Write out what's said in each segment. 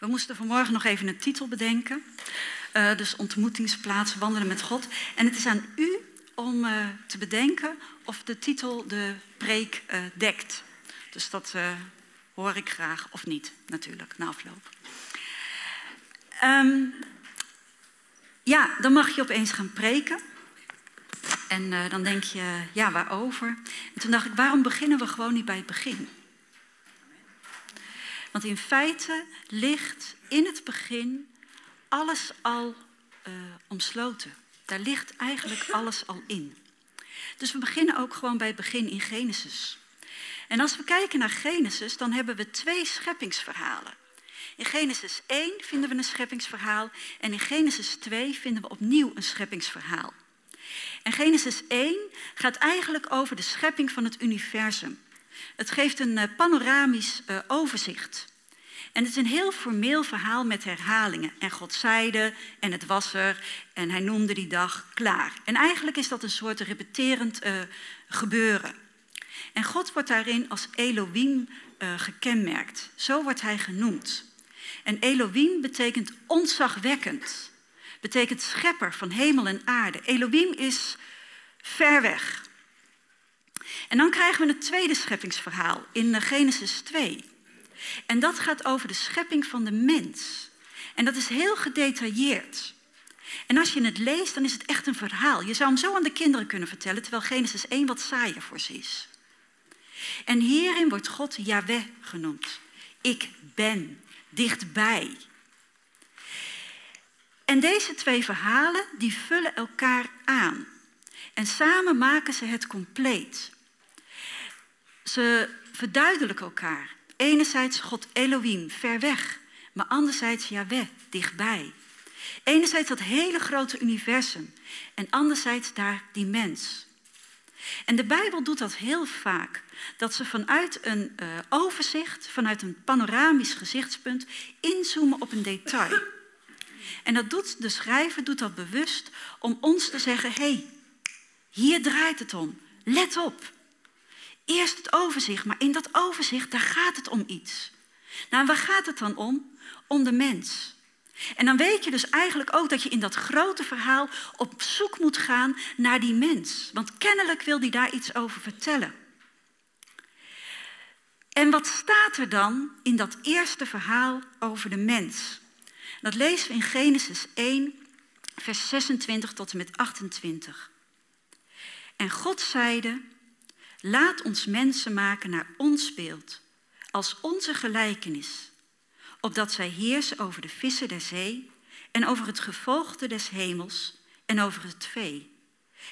We moesten vanmorgen nog even een titel bedenken. Uh, dus ontmoetingsplaats, wandelen met God. En het is aan u om uh, te bedenken of de titel de preek uh, dekt. Dus dat hoor ik graag, of niet natuurlijk, na afloop. Um, ja, dan mag je opeens gaan preken. En dan denk je, ja, waarover? En toen dacht ik, waarom beginnen we gewoon niet bij het begin? Want in feite ligt in het begin alles al uh, omsloten. Daar ligt eigenlijk alles al in. Dus we beginnen ook gewoon bij het begin in Genesis. En als we kijken naar Genesis, dan hebben we twee scheppingsverhalen. In Genesis 1 vinden we een scheppingsverhaal en in Genesis 2 vinden we opnieuw een scheppingsverhaal. En Genesis 1 gaat eigenlijk over de schepping van het universum. Het geeft een eh, panoramisch uh, overzicht. En het is een heel formeel verhaal met herhalingen. En God zeide, en het was er, en hij noemde die dag klaar. En eigenlijk is dat een soort repeterend uh, gebeuren. En God wordt daarin als Elohim gekenmerkt. Zo wordt hij genoemd. En Elohim betekent ontzagwekkend. Betekent schepper van hemel en aarde. Elohim is ver weg. En dan krijgen we het tweede scheppingsverhaal in Genesis 2. En dat gaat over de schepping van de mens. En dat is heel gedetailleerd. En als je het leest, dan is het echt een verhaal. Je zou hem zo aan de kinderen kunnen vertellen, terwijl Genesis 1 wat saaier voor ze is. En hierin wordt God Yahweh genoemd. Ik ben dichtbij. En deze twee verhalen die vullen elkaar aan. En samen maken ze het compleet. Ze verduidelijken elkaar. Enerzijds God Elohim, ver weg, maar anderzijds Yahweh, dichtbij. Enerzijds dat hele grote universum en anderzijds daar die mens. En de Bijbel doet dat heel vaak. Dat ze vanuit een uh, overzicht, vanuit een panoramisch gezichtspunt, inzoomen op een detail. En dat doet de schrijver doet dat bewust om ons te zeggen: hé, hey, hier draait het om. Let op. Eerst het overzicht, maar in dat overzicht, daar gaat het om iets. Nou, waar gaat het dan om? Om de mens. En dan weet je dus eigenlijk ook dat je in dat grote verhaal op zoek moet gaan naar die mens. Want kennelijk wil die daar iets over vertellen. En wat staat er dan in dat eerste verhaal over de mens? Dat lezen we in Genesis 1, vers 26 tot en met 28. En God zeide, laat ons mensen maken naar ons beeld, als onze gelijkenis, opdat zij heersen over de vissen der zee en over het gevolgte des hemels en over het vee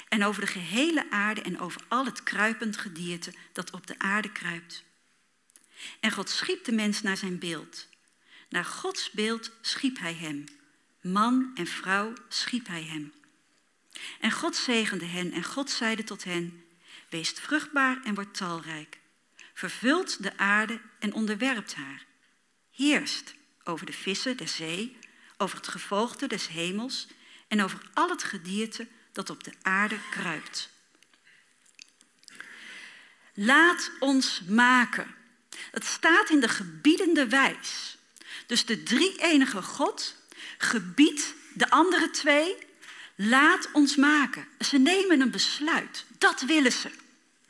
en over de gehele aarde en over al het kruipend gedierte dat op de aarde kruipt. En God schiep de mens naar zijn beeld. Naar Gods beeld schiep hij hem. Man en vrouw schiep hij hem. En God zegende hen en God zeide tot hen, wees vruchtbaar en word talrijk. Vervult de aarde en onderwerpt haar. Heerst over de vissen der zee, over het gevolgte des hemels en over al het gedierte dat op de aarde kruipt. Laat ons maken. Het staat in de gebiedende wijs. Dus de drie enige God gebiedt de andere twee, laat ons maken. Ze nemen een besluit. Dat willen ze.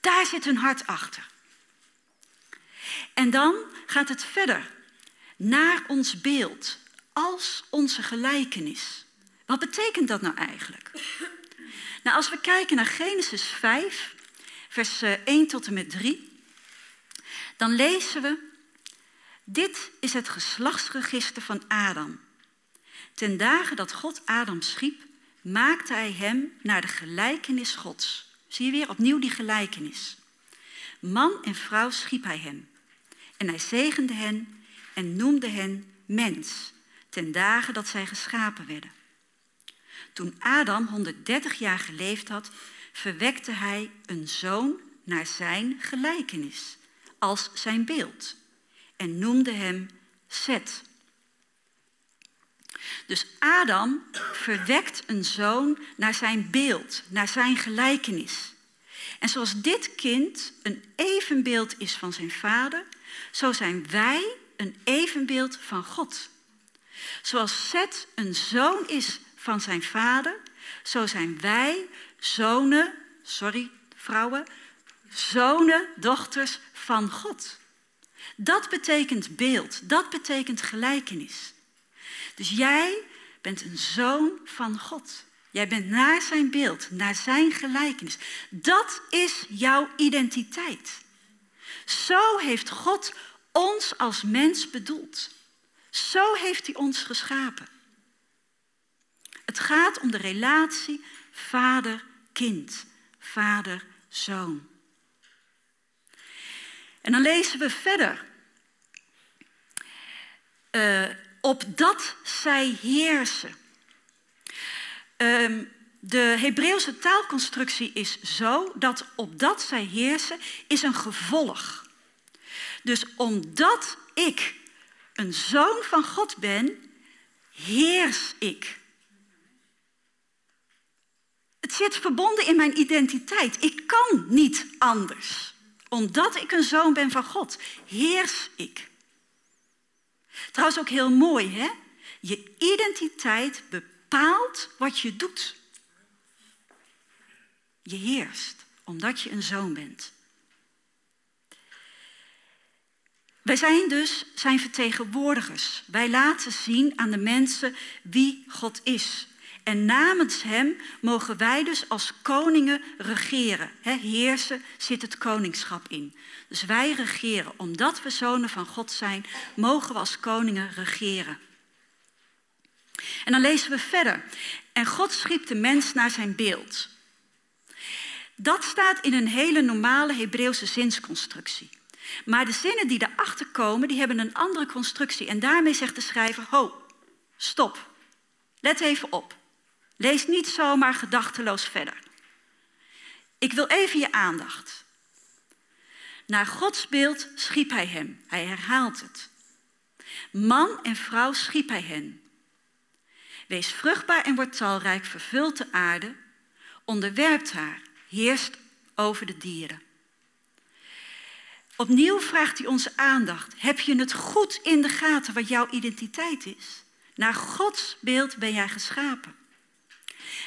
Daar zit hun hart achter. En dan gaat het verder. Naar ons beeld, als onze gelijkenis. Wat betekent dat nou eigenlijk? Nou, als we kijken naar Genesis 5, vers 1 eh, tot en met 3, dan lezen we dit is het geslachtsregister van Adam. Ten dagen dat God Adam schiep, maakte hij hem naar de gelijkenis Gods. Zie je weer opnieuw die gelijkenis. Man en vrouw schiep hij hem. En hij zegende hen en noemde hen mens, ten dagen dat zij geschapen werden. Toen Adam 130 jaar geleefd had, verwekte hij een zoon naar zijn gelijkenis, als zijn beeld en noemde hem Seth. Dus Adam verwekt een zoon naar zijn beeld, naar zijn gelijkenis. En zoals dit kind een evenbeeld is van zijn vader, zo zijn wij een evenbeeld van God. Zoals Seth een zoon is van zijn vader, zo zijn wij zonen, sorry vrouwen, zonen, dochters van God. Dat betekent beeld, dat betekent gelijkenis. Dus jij bent een zoon van God. Jij bent naar zijn beeld, naar zijn gelijkenis. Dat is jouw identiteit. Zo heeft God ons als mens bedoeld. Zo heeft hij ons geschapen. Het gaat om de relatie vader-kind, vader-zoon. En dan lezen we verder. Uh, opdat zij heersen. Um, de Hebreeuwse taalconstructie is zo dat opdat zij heersen is een gevolg. Dus omdat ik een zoon van God ben, heers ik. Het zit verbonden in mijn identiteit. Ik kan niet anders. Omdat ik een zoon ben van God, heers ik. Trouwens ook heel mooi, hè? Je identiteit bepaalt wat je doet. Je heerst, omdat je een zoon bent. Wij zijn dus zijn vertegenwoordigers. Wij laten zien aan de mensen wie God is. En namens Hem mogen wij dus als koningen regeren. heersen zit het koningschap in. Dus wij regeren. Omdat we zonen van God zijn, mogen we als koningen regeren. En dan lezen we verder. En God schiep de mens naar zijn beeld. Dat staat in een hele normale Hebreeuwse zinsconstructie. Maar de zinnen die erachter komen, die hebben een andere constructie. En daarmee zegt de schrijver, ho, stop. Let even op. Lees niet zomaar gedachteloos verder. Ik wil even je aandacht. Naar Gods beeld schiep hij hem. Hij herhaalt het. Man en vrouw schiep hij hen. Wees vruchtbaar en word talrijk, vervult de aarde, onderwerpt haar, heerst over de dieren. Opnieuw vraagt hij onze aandacht. Heb je het goed in de gaten wat jouw identiteit is? Naar Gods beeld ben jij geschapen.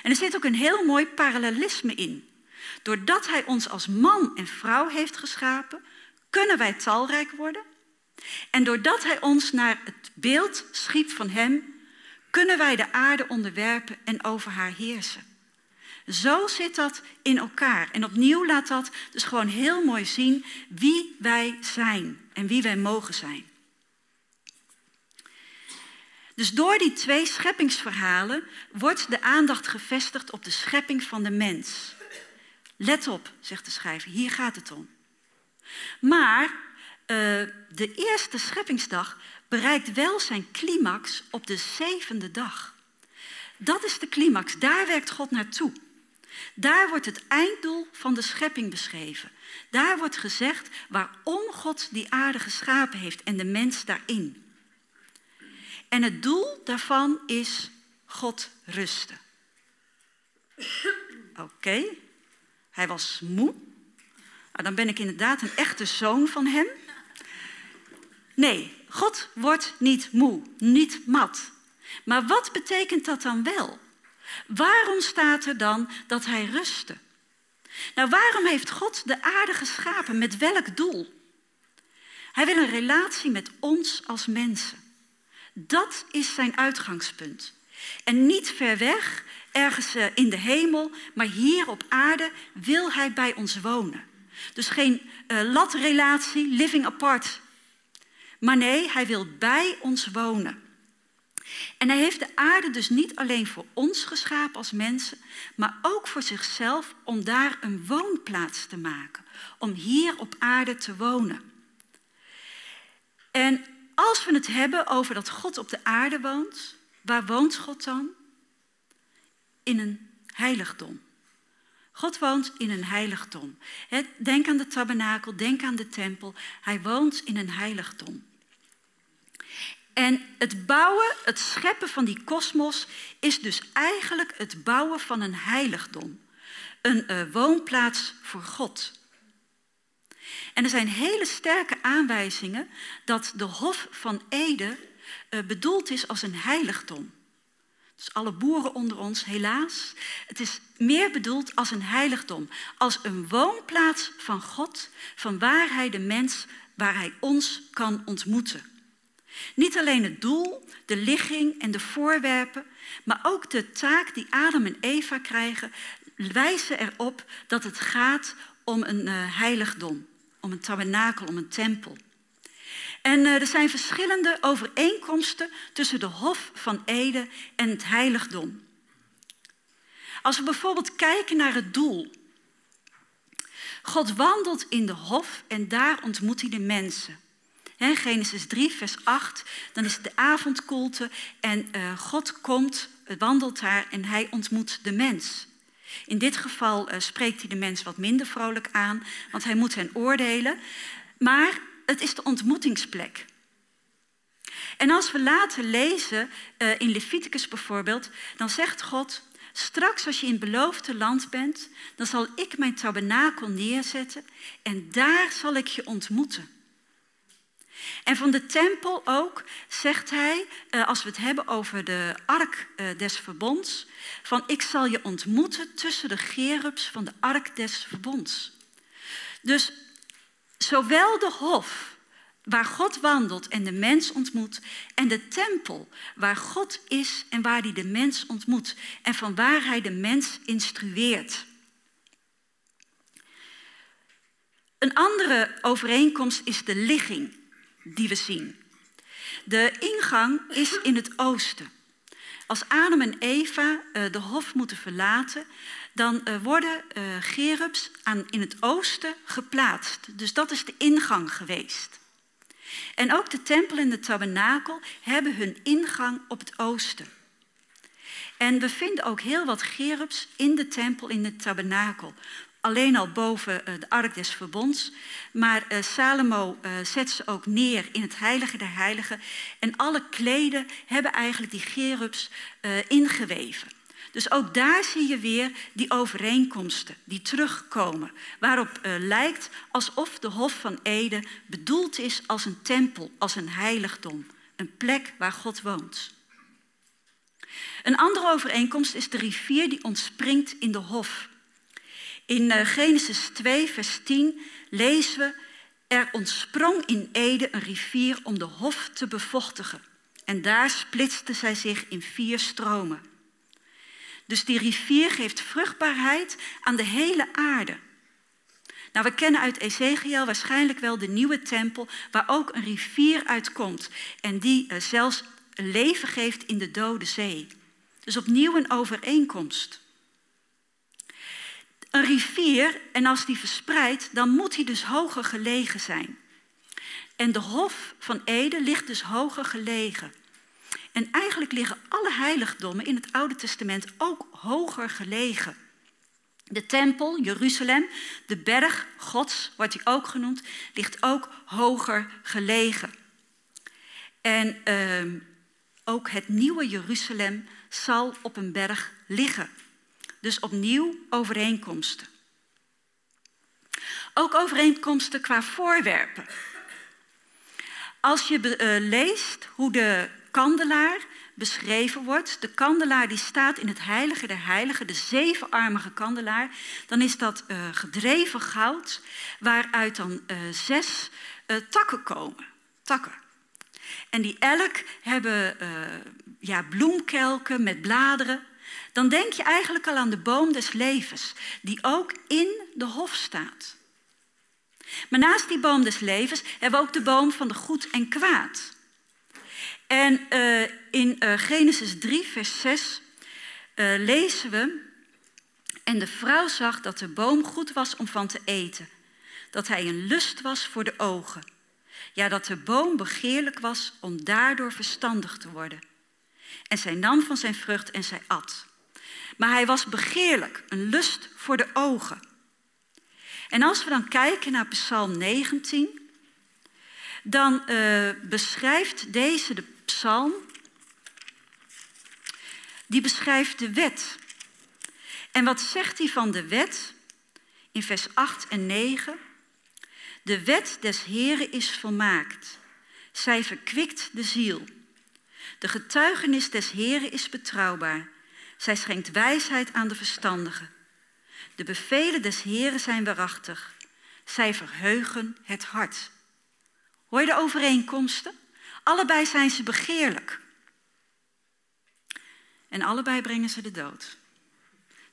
En er zit ook een heel mooi parallelisme in. Doordat Hij ons als man en vrouw heeft geschapen, kunnen wij talrijk worden. En doordat Hij ons naar het beeld schiep van Hem, kunnen wij de aarde onderwerpen en over haar heersen. Zo zit dat in elkaar. En opnieuw laat dat dus gewoon heel mooi zien wie wij zijn en wie wij mogen zijn. Dus door die twee scheppingsverhalen wordt de aandacht gevestigd op de schepping van de mens. Let op, zegt de schrijver, hier gaat het om. Maar uh, de eerste scheppingsdag bereikt wel zijn climax op de zevende dag. Dat is de climax, daar werkt God naartoe. Daar wordt het einddoel van de schepping beschreven. Daar wordt gezegd waarom God die aarde geschapen heeft en de mens daarin. En het doel daarvan is God rusten. Oké, hij was moe. Nou, dan ben ik inderdaad een echte zoon van hem. Nee, God wordt niet moe, niet mat. Maar wat betekent dat dan wel? Waarom staat er dan dat hij rustte? Nou, waarom heeft God de aarde geschapen? Met welk doel? Hij wil een relatie met ons als mensen. Dat is zijn uitgangspunt. En niet ver weg, ergens eh, in de hemel, maar hier op aarde wil hij bij ons wonen. Dus geen uh, latrelatie, living apart. Maar nee, hij wil bij ons wonen. En hij heeft de aarde dus niet alleen voor ons geschapen als mensen, maar ook voor zichzelf om daar een woonplaats te maken. Om hier op aarde te wonen. En als we het hebben over dat God op de aarde woont, waar woont God dan? In een heiligdom. God woont in een heiligdom. Denk aan de tabernakel, denk aan de tempel. Hij woont in een heiligdom. En het bouwen, het scheppen van die kosmos is dus eigenlijk het bouwen van een heiligdom. Een uh, woonplaats voor God. En er zijn hele sterke aanwijzingen dat de Hof van Ede uh, bedoeld is als een heiligdom. Dus alle boeren onder ons, helaas. Het is meer bedoeld als een heiligdom, als een woonplaats van God, van waar Hij de mens, waar Hij ons kan ontmoeten. Niet alleen het doel, de ligging en de voorwerpen, maar ook de taak die Adam en Eva krijgen, wijzen erop dat het gaat om een uh, heiligdom, om een tabernakel, om een tempel. En uh, er zijn verschillende overeenkomsten tussen de Hof van Ede en het heiligdom. Als we bijvoorbeeld kijken naar het doel. God wandelt in de Hof en daar ontmoet hij de mensen. Genesis 3, vers 8, dan is het de avondkoelte en uh, God komt, wandelt daar en hij ontmoet de mens. In dit geval uh, spreekt hij de mens wat minder vrolijk aan, want hij moet hen oordelen. Maar het is de ontmoetingsplek. En als we later lezen, uh, in Leviticus bijvoorbeeld, dan zegt God, straks als je in het beloofde land bent, dan zal ik mijn tabernakel neerzetten en daar zal ik je ontmoeten. En van de tempel ook zegt hij, uh, als we het hebben over de ark uh, des verbonds, van ik zal je ontmoeten tussen de gerubs van de ark des verbonds. Dus Zowel de hof, waar God wandelt en de mens ontmoet, en de tempel, waar God is en waar hij de mens ontmoet, en van waar hij de mens instrueert. Een andere overeenkomst is de ligging die we zien. De ingang is in het oosten. Als Adam en Eva eh, de hof moeten verlaten, dan eh, worden uh, gerubs aan, in het oosten geplaatst. Dus dat is de ingang geweest. En ook de tempel en de tabernakel hebben hun ingang op het oosten. En we vinden ook heel wat gerubs in de tempel, in de tabernakel. Alleen al boven uh, de ark des verbonds. Maar uh, Salomo uh, zet ze ook neer in het heilige der heiligen. En alle kleden hebben eigenlijk die gerubs ingeweven. Dus ook daar zie je weer die overeenkomsten die terugkomen, waarop lijkt alsof de Hof van Ede bedoeld is als een tempel, als een heiligdom, een plek waar God woont. Een andere overeenkomst is de rivier die ontspringt in de Hof. In uh, Genesis 2, vers 10 lezen we: Er ontsprong in Ede een rivier om de Hof te bevochtigen. En daar splitste zij zich in vier stromen. Dus die rivier geeft vruchtbaarheid aan de hele aarde. Nou, we kennen uit Ezekiel waarschijnlijk wel de nieuwe tempel, waar ook een rivier uitkomt en die uh, zelfs leven geeft in de dode zee. Dus opnieuw een overeenkomst. Een rivier, en als die verspreidt, dan moet die dus hoger gelegen zijn. En de Hof van Ede ligt dus hoger gelegen. En eigenlijk liggen alle heiligdommen in het Oude Testament ook hoger gelegen. De tempel, Jeruzalem, de berg Gods, wordt hij ook genoemd, ligt ook hoger gelegen. En uh, ook het nieuwe Jeruzalem zal op een berg liggen. Dus opnieuw overeenkomsten. Ook overeenkomsten qua voorwerpen. Als je uh, leest hoe de kandelaar beschreven wordt. De kandelaar die staat in het heilige der heiligen, de zevenarmige kandelaar. Dan is dat uh, gedreven goud, waaruit dan uh, zes takken komen. Takken. En die elk hebben ja, bloemkelken met bladeren. Dan denk je eigenlijk al aan de boom des levens, die ook in de hof staat. Maar naast die boom des levens hebben we ook de boom van de goed en kwaad. En uh, in uh, Genesis 3, vers 6 uh, eh, lezen we. En de vrouw zag dat de boom goed was om van te eten, dat hij een lust was voor de ogen. Ja, dat de boom begeerlijk was om daardoor verstandig te worden. En zij nam van zijn vrucht en zij at. Maar hij was begeerlijk, een lust voor de ogen. En als we dan kijken naar Psalm 19, dan uh, beschrijft deze de psalm, die beschrijft de wet. En wat zegt hij van de wet? In vers 8 en 9. De wet des Heren is volmaakt. Zij verkwikt de ziel. De getuigenis des Heren is betrouwbaar. Zij schenkt wijsheid aan de verstandigen. De bevelen des Heren zijn waarachtig. Zij verheugen het hart. Hoor je de overeenkomsten? Allebei zijn ze begeerlijk. En allebei brengen ze de dood.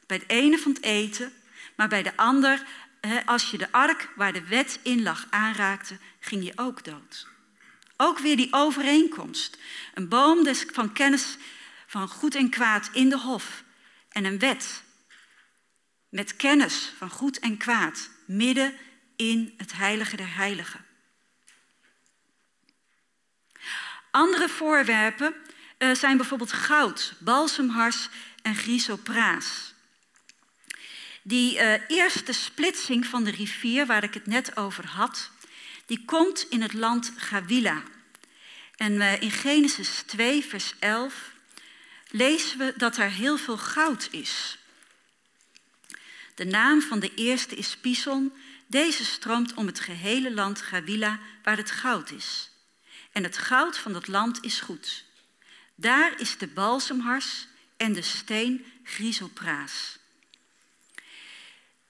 Bij het ene van het eten, maar bij de ander, als je de ark waar de wet in lag aanraakte, ging je ook dood. Ook weer die overeenkomst. Een boom van kennis van goed en kwaad in de hof. En een wet met kennis van goed en kwaad midden in het heilige der heiligen. Andere voorwerpen uh, zijn bijvoorbeeld goud, balsemhars en chrysopraas. Die uh, eerste splitsing van de rivier waar ik het net over had, die komt in het land Gawila. En uh, in Genesis 2, vers 11 lezen we dat er heel veel goud is. De naam van de eerste is Pison. Deze stroomt om het gehele land Gawila waar het goud is. En het goud van dat land is goed. Daar is de balsemhars en de steen chrysopraas.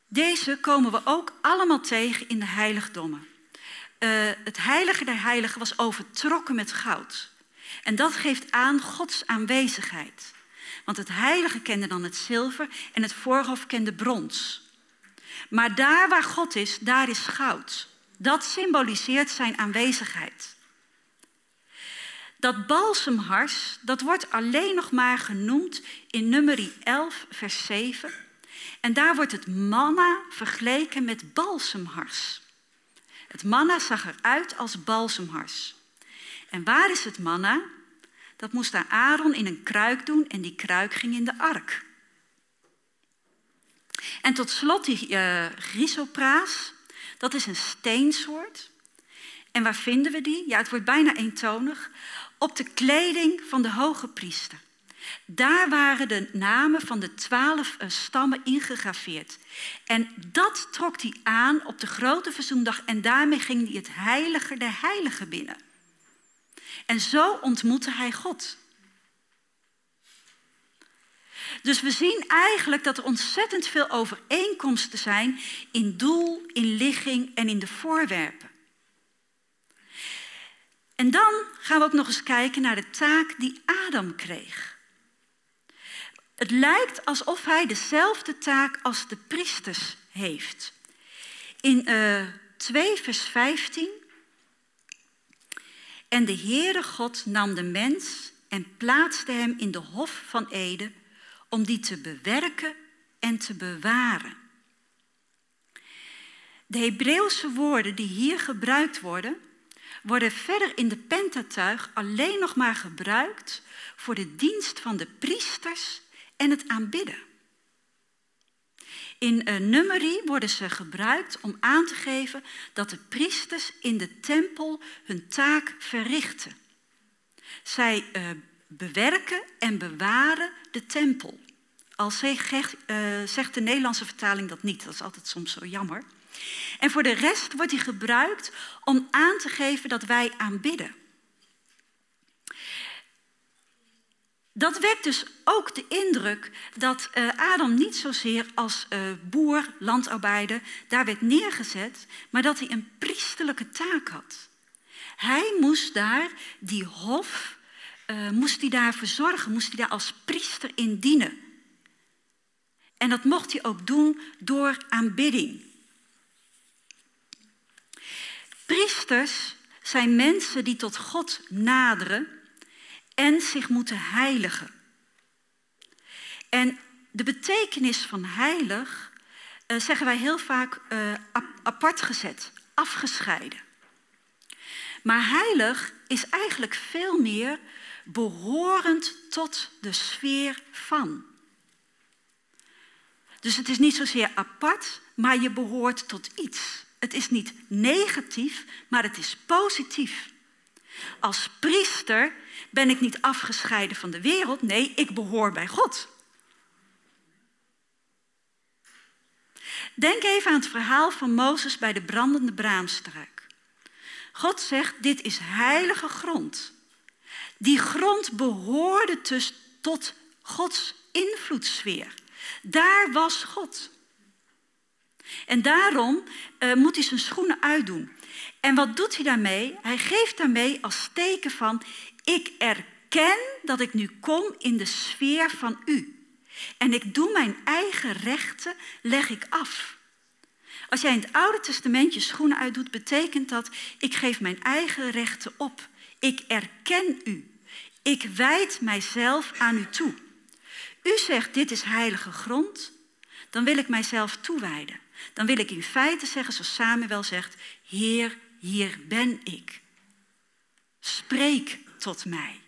Deze komen we ook allemaal tegen in de heiligdommen. Uh, het heilige der heiligen was overtrokken met goud. En dat geeft aan Gods aanwezigheid. Want het heilige kende dan het zilver en het voorhof kende brons. Maar daar waar God is, daar is goud. Dat symboliseert zijn aanwezigheid. Dat balsemhars, dat wordt alleen nog maar genoemd in nummer 11, vers 7. En daar wordt het manna vergeleken met balsemhars. Het manna zag eruit als balsemhars. En waar is het manna? Dat moest Aaron in een kruik doen en die kruik ging in de ark. En tot slot die uh, dat is een steensoort. En waar vinden we die? Ja, het wordt bijna eentonig. Op de kleding van de hoge priester. Daar waren de namen van de twaalf eh, stammen ingegraveerd. En dat trok hij aan op de grote verzoendag en daarmee ging hij het heilige der heiligen binnen. En zo ontmoette hij God. Dus we zien eigenlijk dat er ontzettend veel overeenkomsten zijn in doel, in ligging en in de voorwerpen. En dan gaan we ook nog eens kijken naar de taak die Adam kreeg. Het lijkt alsof hij dezelfde taak als de priesters heeft. In uh, eh, 2 vers 15. En de Heere God nam de mens en plaatste hem in de hof van Eden om die te bewerken en te bewaren. De Hebreeuwse woorden die hier gebruikt worden, worden verder in de Pentatuig alleen nog maar gebruikt voor de dienst van de priesters en het aanbidden. In een nummerie worden ze gebruikt om aan te geven dat de priesters in de tempel hun taak verrichten. Zij uh, bewerken en bewaren de tempel. Al uh, zegt de Nederlandse vertaling dat niet, dat is altijd soms zo jammer. En voor de rest wordt die gebruikt om aan te geven dat wij aanbidden. Dat wekt dus ook de indruk dat uh, Adam niet zozeer als uh, boer, landarbeider, daar werd neergezet, maar dat hij een priesterlijke taak had. Hij moest daar die hof, uh, moest hij daar verzorgen, moest hij daar als priester in dienen. En dat mocht hij ook doen door aanbidding. Priesters zijn mensen die tot God naderen en zich moeten heiligen. En de betekenis van heilig uh, zeggen wij heel vaak uh, apart gezet, afgescheiden. Maar heilig is eigenlijk veel meer behorend tot de sfeer van. Dus het is niet zozeer apart, maar je behoort tot iets. Het is niet negatief, maar het is positief. Als priester ben ik niet afgescheiden van de wereld, nee, ik behoor bij God. Denk even aan het verhaal van Mozes bij de brandende braamstruik. God zegt, dit is heilige grond. Die grond behoorde dus tot Gods invloedssfeer. Daar was God. En daarom uh, moet hij zijn schoenen uitdoen. En wat doet hij daarmee? Hij geeft daarmee als teken van: ik erken dat ik nu kom in de sfeer van u. En ik doe mijn eigen rechten, leg ik af. Als jij in het Oude Testament je schoenen uitdoet, betekent dat ik geef mijn eigen rechten op. Ik erken u. Ik wijd mijzelf aan u toe. U zegt dit is heilige grond, dan wil ik mijzelf toewijden. Dan wil ik in feite zeggen, zoals Samuel zegt, Heer, hier ben ik. Spreek tot mij.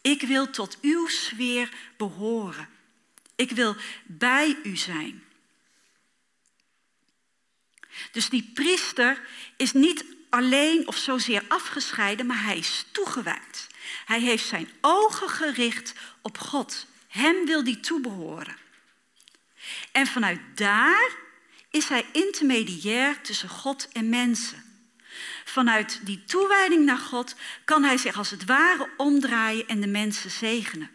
Ik wil tot uw sfeer behoren. Ik wil bij u zijn. Dus die priester is niet alleen of zozeer afgescheiden, maar hij is toegewijd. Hij heeft zijn ogen gericht op God. Hem wil die toebehoren. En vanuit daar is hij intermediair tussen God en mensen. Vanuit die toewijding naar God kan hij zich als het ware omdraaien en de mensen zegenen.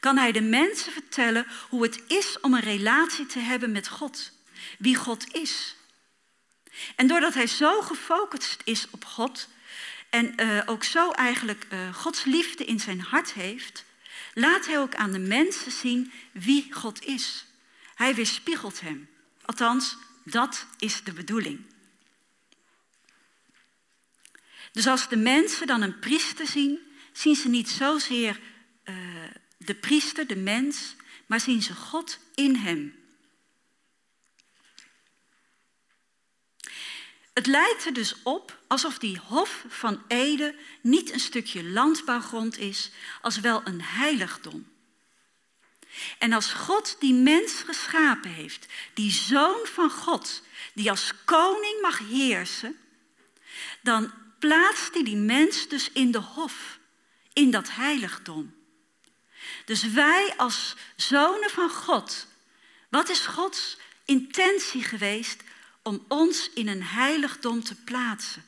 Kan hij de mensen vertellen hoe het is om een relatie te hebben met God, wie God is. En doordat hij zo gefocust is op God en uh, ook zo eigenlijk uh, Gods liefde in zijn hart heeft, laat hij ook aan de mensen zien wie God is. Hij weerspiegelt hem. Althans, dat is de bedoeling. Dus als de mensen dan een priester zien, zien ze niet zozeer uh, de priester, de mens, maar zien ze God in hem. Het lijkt er dus op alsof die Hof van Ede niet een stukje landbouwgrond is, als wel een heiligdom. En als God die mens geschapen heeft, die zoon van God, die als koning mag heersen, dan plaatst hij die mens dus in de hof, in dat heiligdom. Dus wij als zonen van God, wat is Gods intentie geweest om ons in een heiligdom te plaatsen,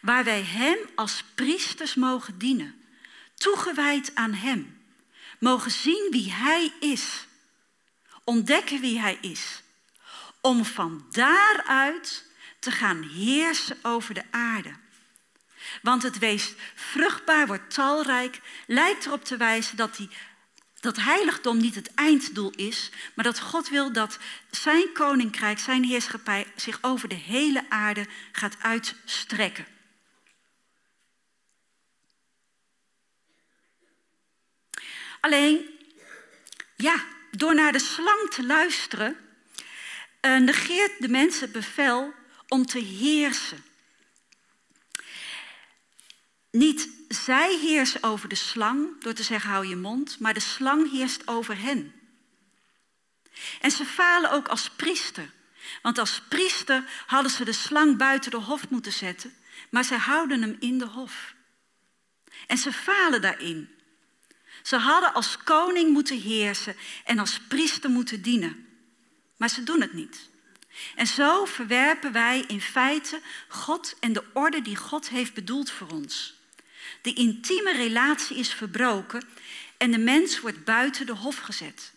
waar wij Hem als priesters mogen dienen, toegewijd aan Hem mogen zien wie Hij is, ontdekken wie Hij is, om van daaruit te gaan heersen over de aarde. Want het weest vruchtbaar, wordt talrijk, lijkt erop te wijzen dat die, dat heiligdom niet het einddoel is, maar dat God wil dat zijn koninkrijk, zijn heerschappij zich over de hele aarde gaat uitstrekken. Alleen, ja, door naar de slang te luisteren, uh, negeert de mens het bevel om te heersen. Niet zij heersen over de slang door te zeggen hou je mond, maar de slang heerst over hen. En ze falen ook als priester. Want als priester hadden ze de slang buiten de hof moeten zetten, maar zij houden hem in de hof. En ze falen daarin. Ze hadden als koning moeten heersen en als priester moeten dienen. Maar ze doen het niet. En zo verwerpen wij in feite God en de orde die God heeft bedoeld voor ons. De intieme relatie is verbroken en de mens wordt buiten de hof gezet.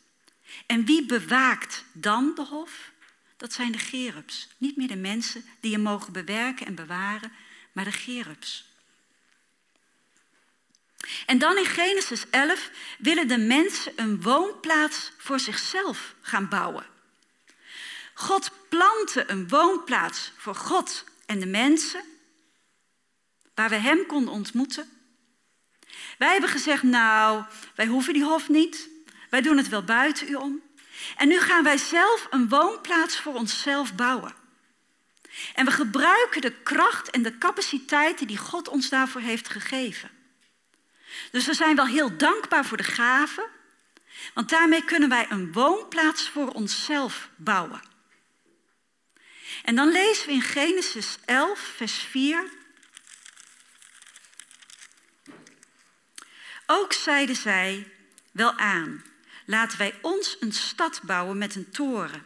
En wie bewaakt dan de hof? Dat zijn de gerubs. Niet meer de mensen die je mogen bewerken en bewaren, maar de gerubs. En dan in Genesis 11 willen de mensen een woonplaats voor zichzelf gaan bouwen. God plantte een woonplaats voor God en de mensen, waar we Hem konden ontmoeten. Wij hebben gezegd, nou, wij hoeven die hof niet, wij doen het wel buiten u om. En nu gaan wij zelf een woonplaats voor onszelf bouwen. En we gebruiken de kracht en de capaciteiten die God ons daarvoor heeft gegeven. Dus we zijn wel heel dankbaar voor de gave, want daarmee kunnen wij een woonplaats voor onszelf bouwen. En dan lezen we in Genesis 11, vers 4. Ook zeiden zij, wel aan, laten wij ons een stad bouwen met een toren,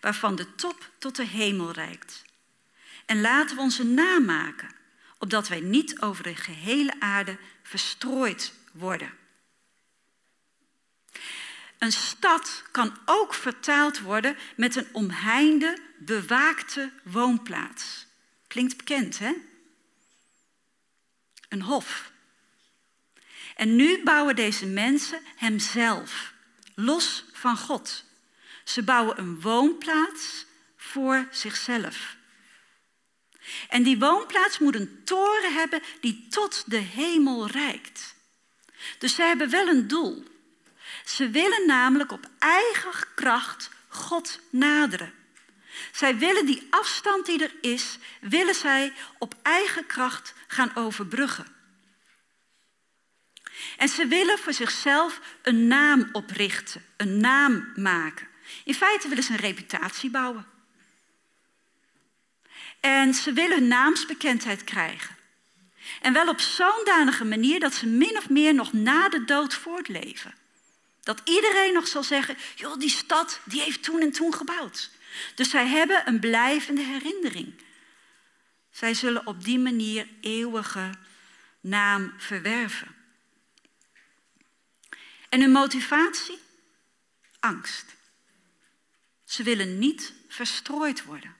waarvan de top tot de hemel reikt. En laten we onze naam maken, opdat wij niet over de gehele aarde verstrooid worden. Een stad kan ook vertaald worden met een omheinde, bewaakte woonplaats. Klinkt bekend, hè? Een hof. En nu bouwen deze mensen hemzelf, los van God. Ze bouwen een woonplaats voor zichzelf. En die woonplaats moet een toren hebben die tot de hemel reikt. Dus ze hebben wel een doel. Ze willen namelijk op eigen kracht God naderen. Zij willen die afstand die er is, willen zij op eigen kracht gaan overbruggen. En ze willen voor zichzelf een naam oprichten, een naam maken. In feite willen ze een reputatie bouwen. En ze willen hun naamsbekendheid krijgen. En wel op zo'n danige manier dat ze min of meer nog na de dood voortleven. Dat iedereen nog zal zeggen, joh, die stad die heeft toen en toen gebouwd. Dus zij hebben een blijvende herinnering. Zij zullen op die manier eeuwige naam verwerven. En hun motivatie? Angst. Ze willen niet verstrooid worden.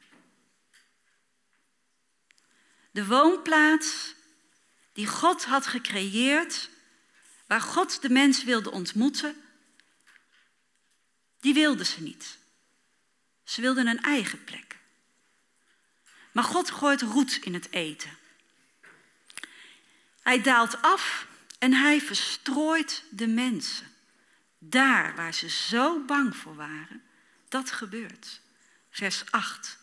De woonplaats die God had gecreëerd, waar God de mens wilde ontmoeten, die wilden ze niet. Ze wilden een eigen plek. Maar God gooit roet in het eten. Hij daalt af en hij verstrooit de mensen. Daar waar ze zo bang voor waren, dat gebeurt. Vers 8.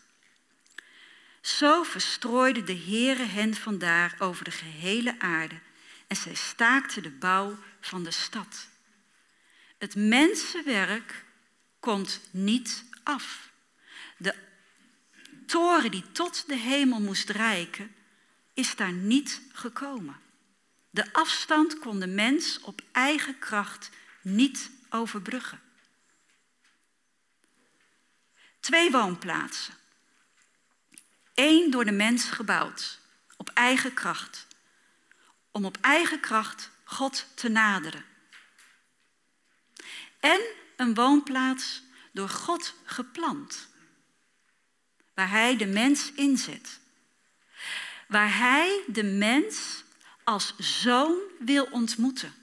Zo verstrooide de Heere hen vandaar over de gehele aarde en zij staakten de bouw van de stad. Het mensenwerk komt niet af. De toren die tot de hemel moest reiken, is daar niet gekomen. De afstand kon de mens op eigen kracht niet overbruggen. Twee woonplaatsen. Eén door de mens gebouwd, op eigen kracht. Om op eigen kracht God te naderen. En een woonplaats door God geplant. Waar Hij de mens inzet. Waar Hij de mens als zoon wil ontmoeten.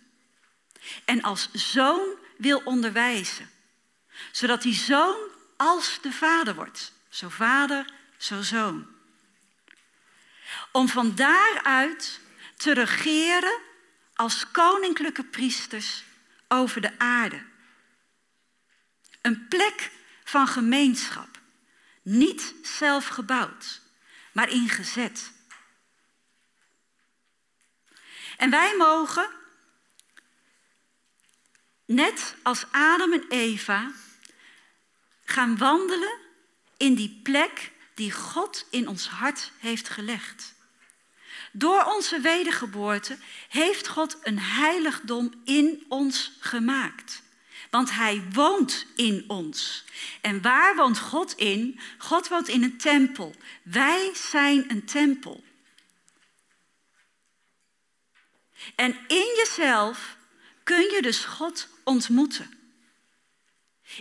En als zoon wil onderwijzen. Zodat die zoon als de vader wordt. Zo vader, zo zoon. Om van daaruit te regeren als koninklijke priesters over de aarde. Een plek van gemeenschap. Niet zelf gebouwd, maar ingezet. En wij mogen, net als Adam en Eva, gaan wandelen in die plek die God in ons hart heeft gelegd. Door onze wedergeboorte heeft God een heiligdom in ons gemaakt. Want Hij woont in ons. En waar woont God in? God woont in een tempel. Wij zijn een tempel. En in jezelf kun je dus God ontmoeten.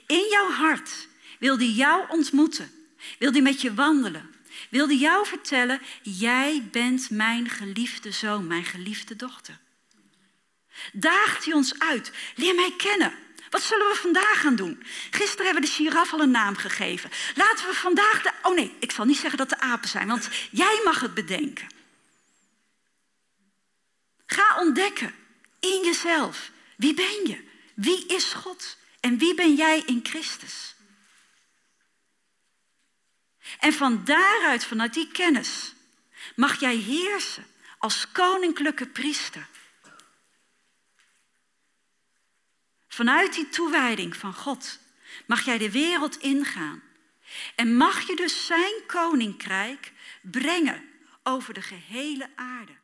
In jouw hart wil hij jou ontmoeten. Wil hij met je wandelen. Wil hij jou vertellen, jij bent mijn geliefde zoon, mijn geliefde dochter. Daagt hij ons uit. Leer mij kennen. Wat zullen we vandaag gaan doen? Gisteren hebben we de giraf al een naam gegeven. Laten we vandaag de... Oh nee, ik zal niet zeggen dat de apen zijn, want jij mag het bedenken. Ga ontdekken in jezelf. Wie ben je? Wie is God? En wie ben jij in Christus? En van daaruit, vanuit die kennis, mag jij heersen als koninklijke priester. Vanuit die toewijding van God mag jij de wereld ingaan. En mag je dus zijn koninkrijk brengen over de gehele aarde.